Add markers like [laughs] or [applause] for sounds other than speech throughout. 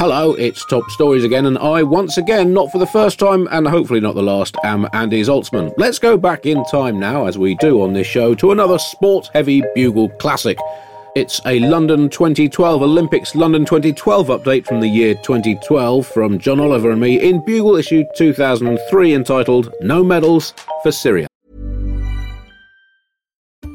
Hello, it's Top Stories again, and I, once again, not for the first time and hopefully not the last, am Andy Zaltzman. Let's go back in time now, as we do on this show, to another sport heavy bugle classic. It's a London 2012 Olympics London 2012 update from the year 2012 from John Oliver and me in Bugle issue 2003 entitled No Medals for Syria.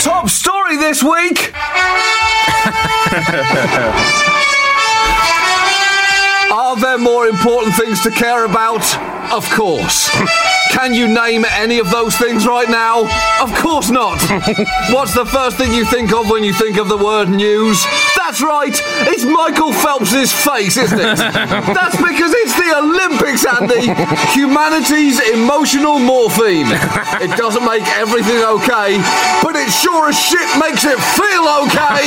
Top story this week. [laughs] Are there more important things to care about? Of course. [laughs] Can you name any of those things right now? Of course not. [laughs] What's the first thing you think of when you think of the word news? That's right, it's Michael Phelps's face, isn't it? [laughs] That's because it's the Olympics, Andy. Humanity's emotional morphine. It doesn't make everything okay, but it sure as shit makes it feel okay.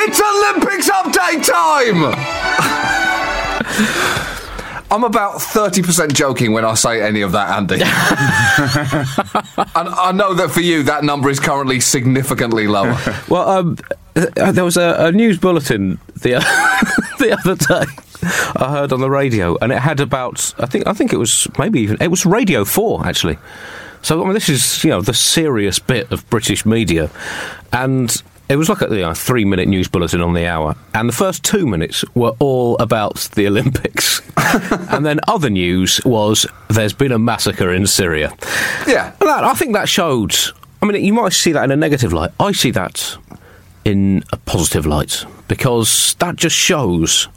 [laughs] It's Olympics update time. I'm about 30% joking when I say any of that, Andy. [laughs] and I know that for you, that number is currently significantly lower. Well, um, Uh, uh, there was a, a news bulletin the, [laughs] the other day. I heard on the radio, and it had about I think I think it was maybe even it was Radio Four actually. So I mean, this is you know the serious bit of British media, and it was like a you know, three minute news bulletin on the hour, and the first two minutes were all about the Olympics, [laughs] and then other news was there's been a massacre in Syria. Yeah. And that, I think that showed. I mean, you might see that in a negative light. I see that in a positive light because that just shows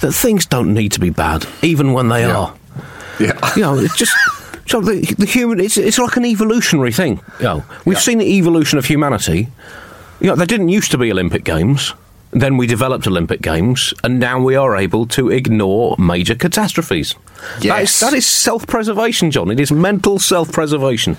that things don't need to be bad, even when they are. Yeah. You know, it's just. So the, the human, it's, it's like an evolutionary thing. You know, we've seen the evolution of humanity. You know, there didn't used to be Olympic Games. Then we developed Olympic Games, and now we are able to ignore major catastrophes. That is, Yes. that is self-preservation, John. It is mental self-preservation.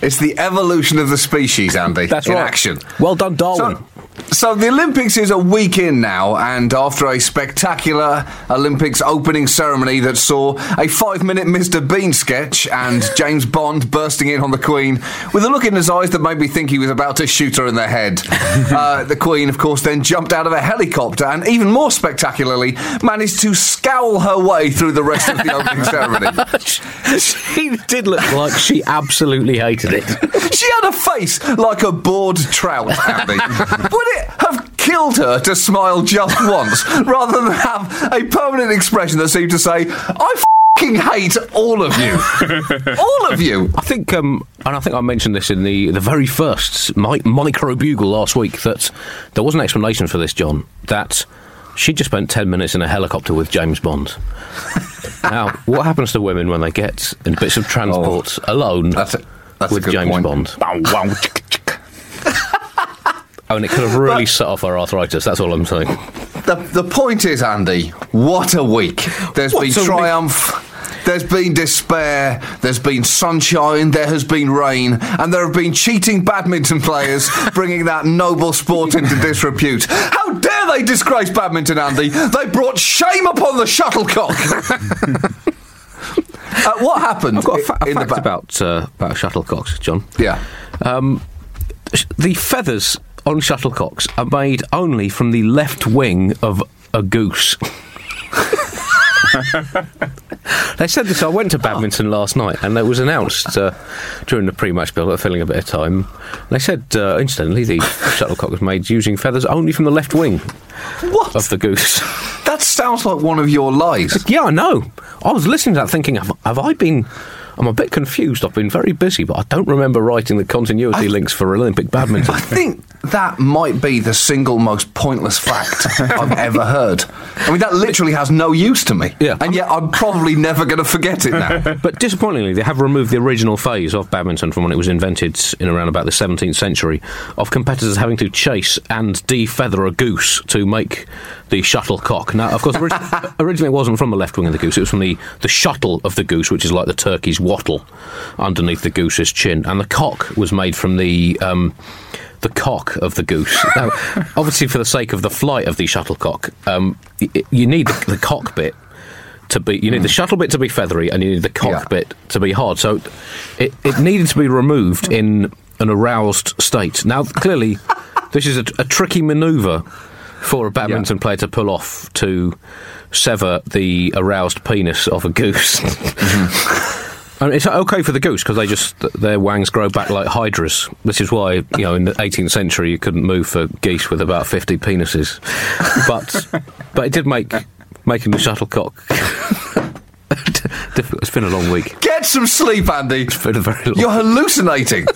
It's the evolution of the species, Andy. That's in right. action. Well done, Darwin. So, so the Olympics is a week in now, and after a spectacular Olympics opening ceremony that saw a five-minute Mr. Bean sketch and [laughs] James Bond bursting in on the Queen with a look in his eyes that made me think he was about to shoot her in the head, [laughs] uh, the Queen, of course, then jumped out of a helicopter and, even more spectacularly, managed to scowl her way through the rest of the opening ceremony. [laughs] she did look like she absolutely hated it. [laughs] She had a face like a bored trout, Andy. [laughs] Would it have killed her to smile just once rather than have a permanent expression that seemed to say, I fing hate all of you? [laughs] all of you? I think, um, and I think I mentioned this in the, the very first mi- micro bugle last week that there was an explanation for this, John. That She just spent 10 minutes in a helicopter with James Bond. now, what happens to women when they get in bits of transport alone Oh, That's a, that's with James point. Bond? [laughs] Oh, and it could have really set off our arthritis, that's all I'm saying. The, the point is, Andy, what a week. There's What been a week. triumph. There's been despair, there's been sunshine, there has been rain, and there have been cheating badminton players [laughs] bringing that noble sport into disrepute. How dare they disgrace badminton, Andy? They brought shame upon the shuttlecock. [laughs] uh, what happened I've got a, fa- a in fact the ba- about, uh, about shuttlecocks, John. Yeah. Sh- The feathers on shuttlecocks are made only from the left wing of a goose. [laughs] they said this. I went to badminton last night, and it was announced uh, during the pre-match build. Filling a bit of time. They said, uh, incidentally, the shuttlecock was made using feathers only from the left wing What? of the goose. That sounds like one of your lies. yeah, I know. I was listening to that, thinking, have, have I been? I'm a bit confused. I've been very busy, but I don't remember writing the continuity links for Olympic badminton. I think that might be the single most pointless fact [laughs] I've ever heard. I mean, that literally has no use to me. Yeah. And yet I'm probably never going to forget it now. [laughs] But disappointingly, they have removed the original phase of badminton from when it was invented in around about the 17th century of competitors having to chase and defeather a goose to make the shuttlecock. Now, of course, ori- [laughs] originally it wasn't from the left wing of the goose, it was from the, the shuttle of the goose, which is like the turkey's wattle underneath the goose's chin. And the cock was made from the. Um, the cock of the goose. [laughs] Now, obviously, for the sake of the flight of the shuttlecock, um, y- you need the, the cock bit to be you need the shuttle bit to be feathery and you need the cock Yeah. bit to be hard so it, it needed to be removed in an aroused state now clearly this is a, a tricky maneuver for a badminton player to pull off to sever the aroused penis of a goose [laughs] mm-hmm. And it's okay for the goose because they just their wangs grow back like hydras. This is why you know in the 18th century you couldn't move for geese with about 50 penises, but [laughs] but it did make making the shuttlecock. difficult. [laughs] It's been a long week. Get some sleep, Andy. It's been a very long. You're hallucinating.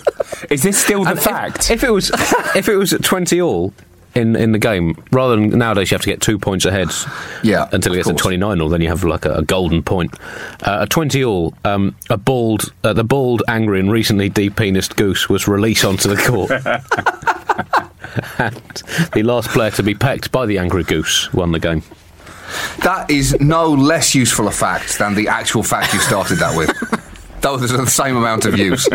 Is this still the And if- fact? If, it was if it was at 20 all. In, in the game, rather than nowadays, you have to get two points ahead. [sighs] Yeah, until it gets to course. 29 or then you have like a, a golden point. Uh, at 20 all, um, a bald, uh, the bald, angry, and recently depenised goose was released onto the court. [laughs] and the last player to be pecked by the angry goose won the game. That is no less useful a fact than the actual fact you started that with. [laughs] Those are the same amount of use.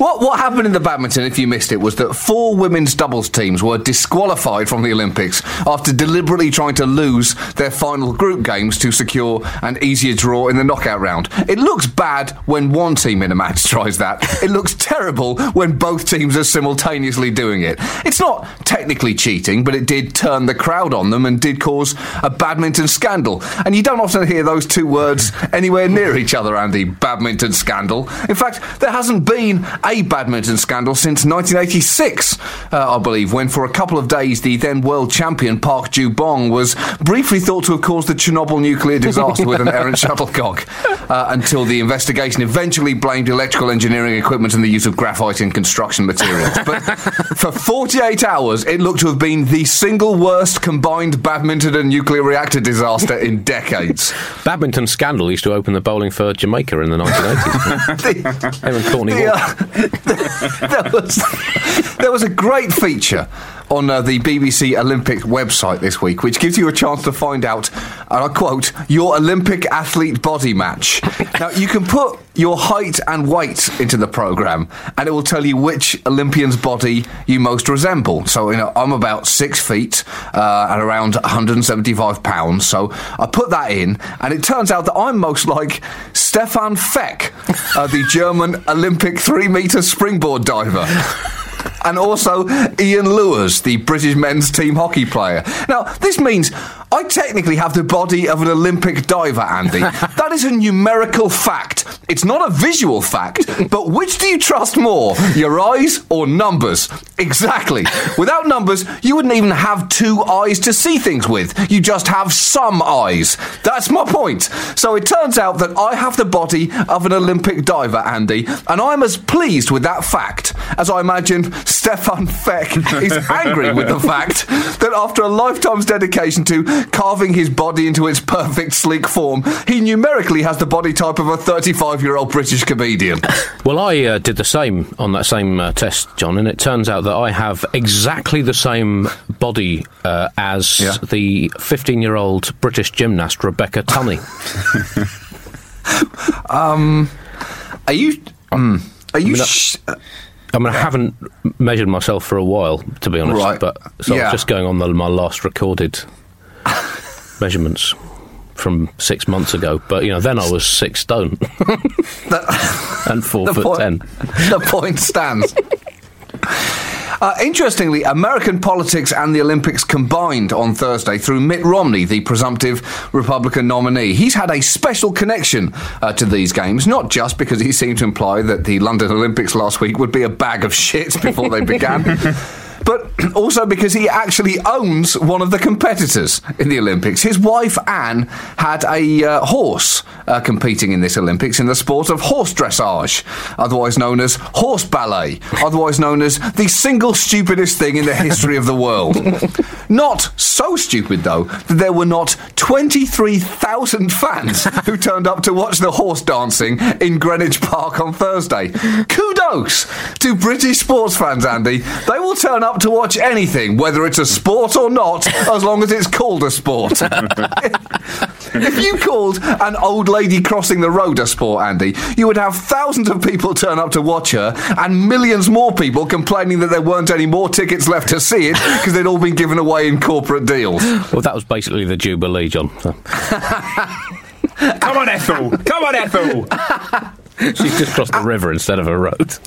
What, what happened in the badminton, if you missed it, was that four women's doubles teams were disqualified from the Olympics after deliberately trying to lose their final group games to secure an easier draw in the knockout round. It looks bad when one team in a match [laughs] tries that. It looks terrible when both teams are simultaneously doing it. It's not technically cheating, but it did turn the crowd on them and did cause a badminton scandal. And you don't often hear those two words anywhere near each other, Andy. Badminton scandal. In fact, there hasn't been a badminton scandal since 1986, uh, I believe, when for a couple of days the then world champion Park Ju Bong was briefly thought to have caused the Chernobyl nuclear disaster with an [laughs] errant shuttlecock, uh, until the investigation eventually blamed electrical engineering equipment and the use of graphite in construction materials. But [laughs] for 48 hours, it looked to have been the single worst combined badminton and nuclear reactor disaster in [laughs] decades. Badminton scandal used to open the bowling for Jamaica in the 1980s. Him and Courtney The, uh, [laughs] there, was, there was a great feature on uh, the BBC Olympic website this week, which gives you a chance to find out, and I quote, your Olympic athlete body match. [laughs] Now, you can put your height and weight into the programme, and it will tell you which Olympian's body you most resemble. So, you know, I'm about six feet uh, and around 175 pounds, so I put that in, and it turns out that I'm most like Stephan Feck, uh, the German Olympic three metre springboard diver. [laughs] And also Iain Lewis, the British men's team hockey player. Now, this means I technically have the body of an Olympic diver, Andy. [laughs] that is a numerical fact. It's not a visual fact, but which do you trust more, your eyes or numbers? Exactly. Without numbers, you wouldn't even have two eyes to see things with. You just have some eyes. That's my point. So it turns out that I have the body of an Olympic diver, Andy, and I'm as pleased with that fact as I imagine Stephan Feck is angry with the fact that after a lifetime's dedication to carving his body into its perfect, sleek form, he numerically has the body type of a 35 year old British comedian. Well, I uh, did the same on that same uh, test, John, and it turns out that I have exactly the same body uh, as Yeah. the 15 year old British gymnast Rebecca Tunney. [laughs] Are you. mm, are you. that- sh- I mean, I haven't measured myself for a while, to be honest, Right. but so Yeah. I'm just going on the, my last recorded [laughs] measurements from six months ago. But, you know, then I was six stone [laughs] and four foot point, ten. [laughs] the point stands. Uh, interestingly, American politics and the Olympics combined on Thursday through Mitt Romney, the presumptive Republican nominee. He's had a special connection uh, to these games, not just because he seemed to imply that the London Olympics last week would be a bag of shit before they began. [laughs] But [clears throat] also because he actually owns one of the competitors in the Olympics. His wife Ann had a uh, horse uh, competing in this Olympics in the sport of horse dressage, otherwise known as horse ballet, otherwise known as the single stupidest thing in the history of the world. [laughs] Not so stupid, though, that there were not 23,000 fans [laughs] who turned up to watch the horse dancing in Greenwich Park on Thursday. Kudos to British sports fans, Andy. They will turn up to watch anything, whether it's a sport or not, [laughs] as long as it's called a sport. [laughs] if you called an old lady crossing the road a sport, Andy, you would have thousands of people turn up to watch her and millions more people complaining that there weren't any more tickets left to see it because they'd all been given away in corporate deals. Well, that was basically the Jubilee, John. So. [laughs] Come on, Ethel. Come on, Ethel. She's just crossed the river instead of a road.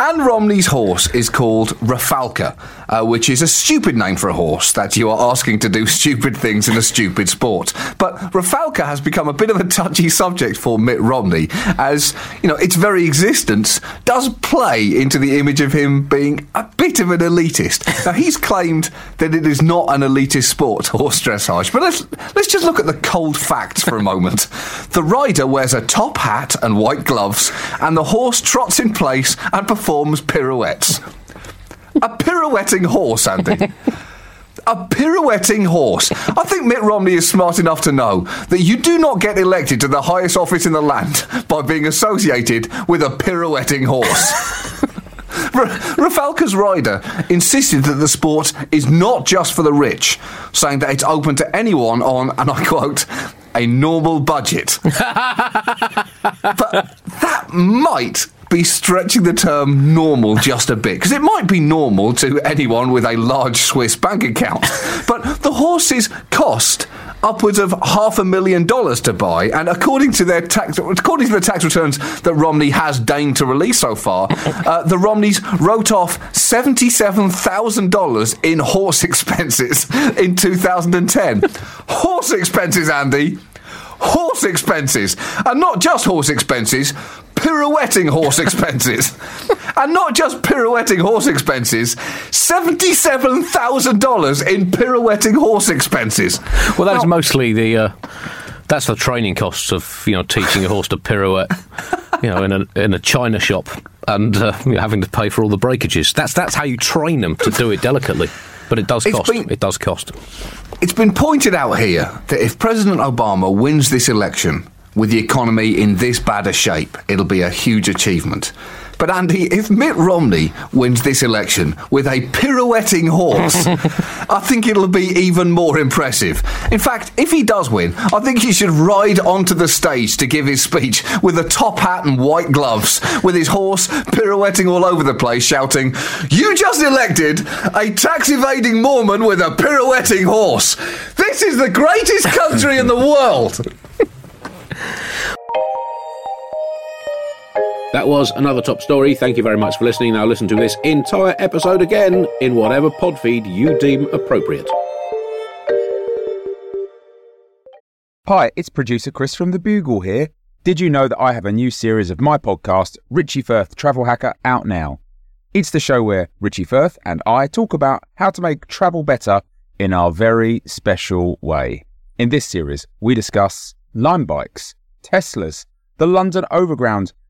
Ann Romney's horse is called Rafalka, uh, which is a stupid name for a horse that you are asking to do [laughs] stupid things in a stupid sport. But Rafalka has become a bit of a touchy subject for Mitt Romney, as you know, its very existence does play into the image of him being a bit of an elitist. Now he's claimed that it is not an elitist sport, [laughs] horse dressage. But let's let's just look at the cold facts for a moment. The rider wears a top hat and white gloves, and the horse trots in place and performs pirouettes. A pirouetting horse, Andy. A pirouetting horse. I think Mitt Romney is smart enough to know that you do not get elected to the highest office in the land by being associated with a pirouetting horse. [laughs] Rafalka's rider insisted that the sport is not just for the rich, saying that it's open to anyone on, and I quote, a normal budget. [laughs] but that might be stretching the term normal just a bit because it might be normal to anyone with a large Swiss bank account. [laughs] but the horses cost upwards of half a million dollars to buy, and according to their tax, according to the tax returns that Romney has deigned to release so far, [laughs] uh, the Romneys wrote off seventy-seven thousand dollars in horse expenses [laughs] in 2010. horse expenses, Andy horse expenses. And not just horse expenses, pirouetting horse [laughs] expenses. and not just pirouetting horse expenses, $77,000 in pirouetting horse expenses. Well, that's Now- mostly the. Uh, that's the training costs of you know teaching a horse to pirouette, you know, in a in a china shop and uh, you know, having to pay for all the breakages. That's that's how you train them to do it delicately. But it does cost. been- It does cost. It's been pointed out here that if President Obama wins this election with the economy in this bad a shape, it'll be a huge achievement. But Andy, if Mitt Romney wins this election with a pirouetting horse, [laughs] I think it'll be even more impressive. In fact, if he does win, I think he should ride onto the stage to give his speech with a top hat and white gloves, with his horse pirouetting all over the place, shouting, You just elected a tax evading Mormon with a pirouetting horse. This is the greatest country in the world. [laughs] That was another top story. Thank you very much for listening. Now listen to this entire episode again in whatever pod feed you deem appropriate. Hi, it's producer Chris from The Bugle here. Did you know that I have a new series of my podcast, Richie Firth Travel Hacker, out now? It's the show where Richie Firth and I talk about how to make travel better in our very special way. In this series, we discuss Lime bikes, Teslas, the London Overground,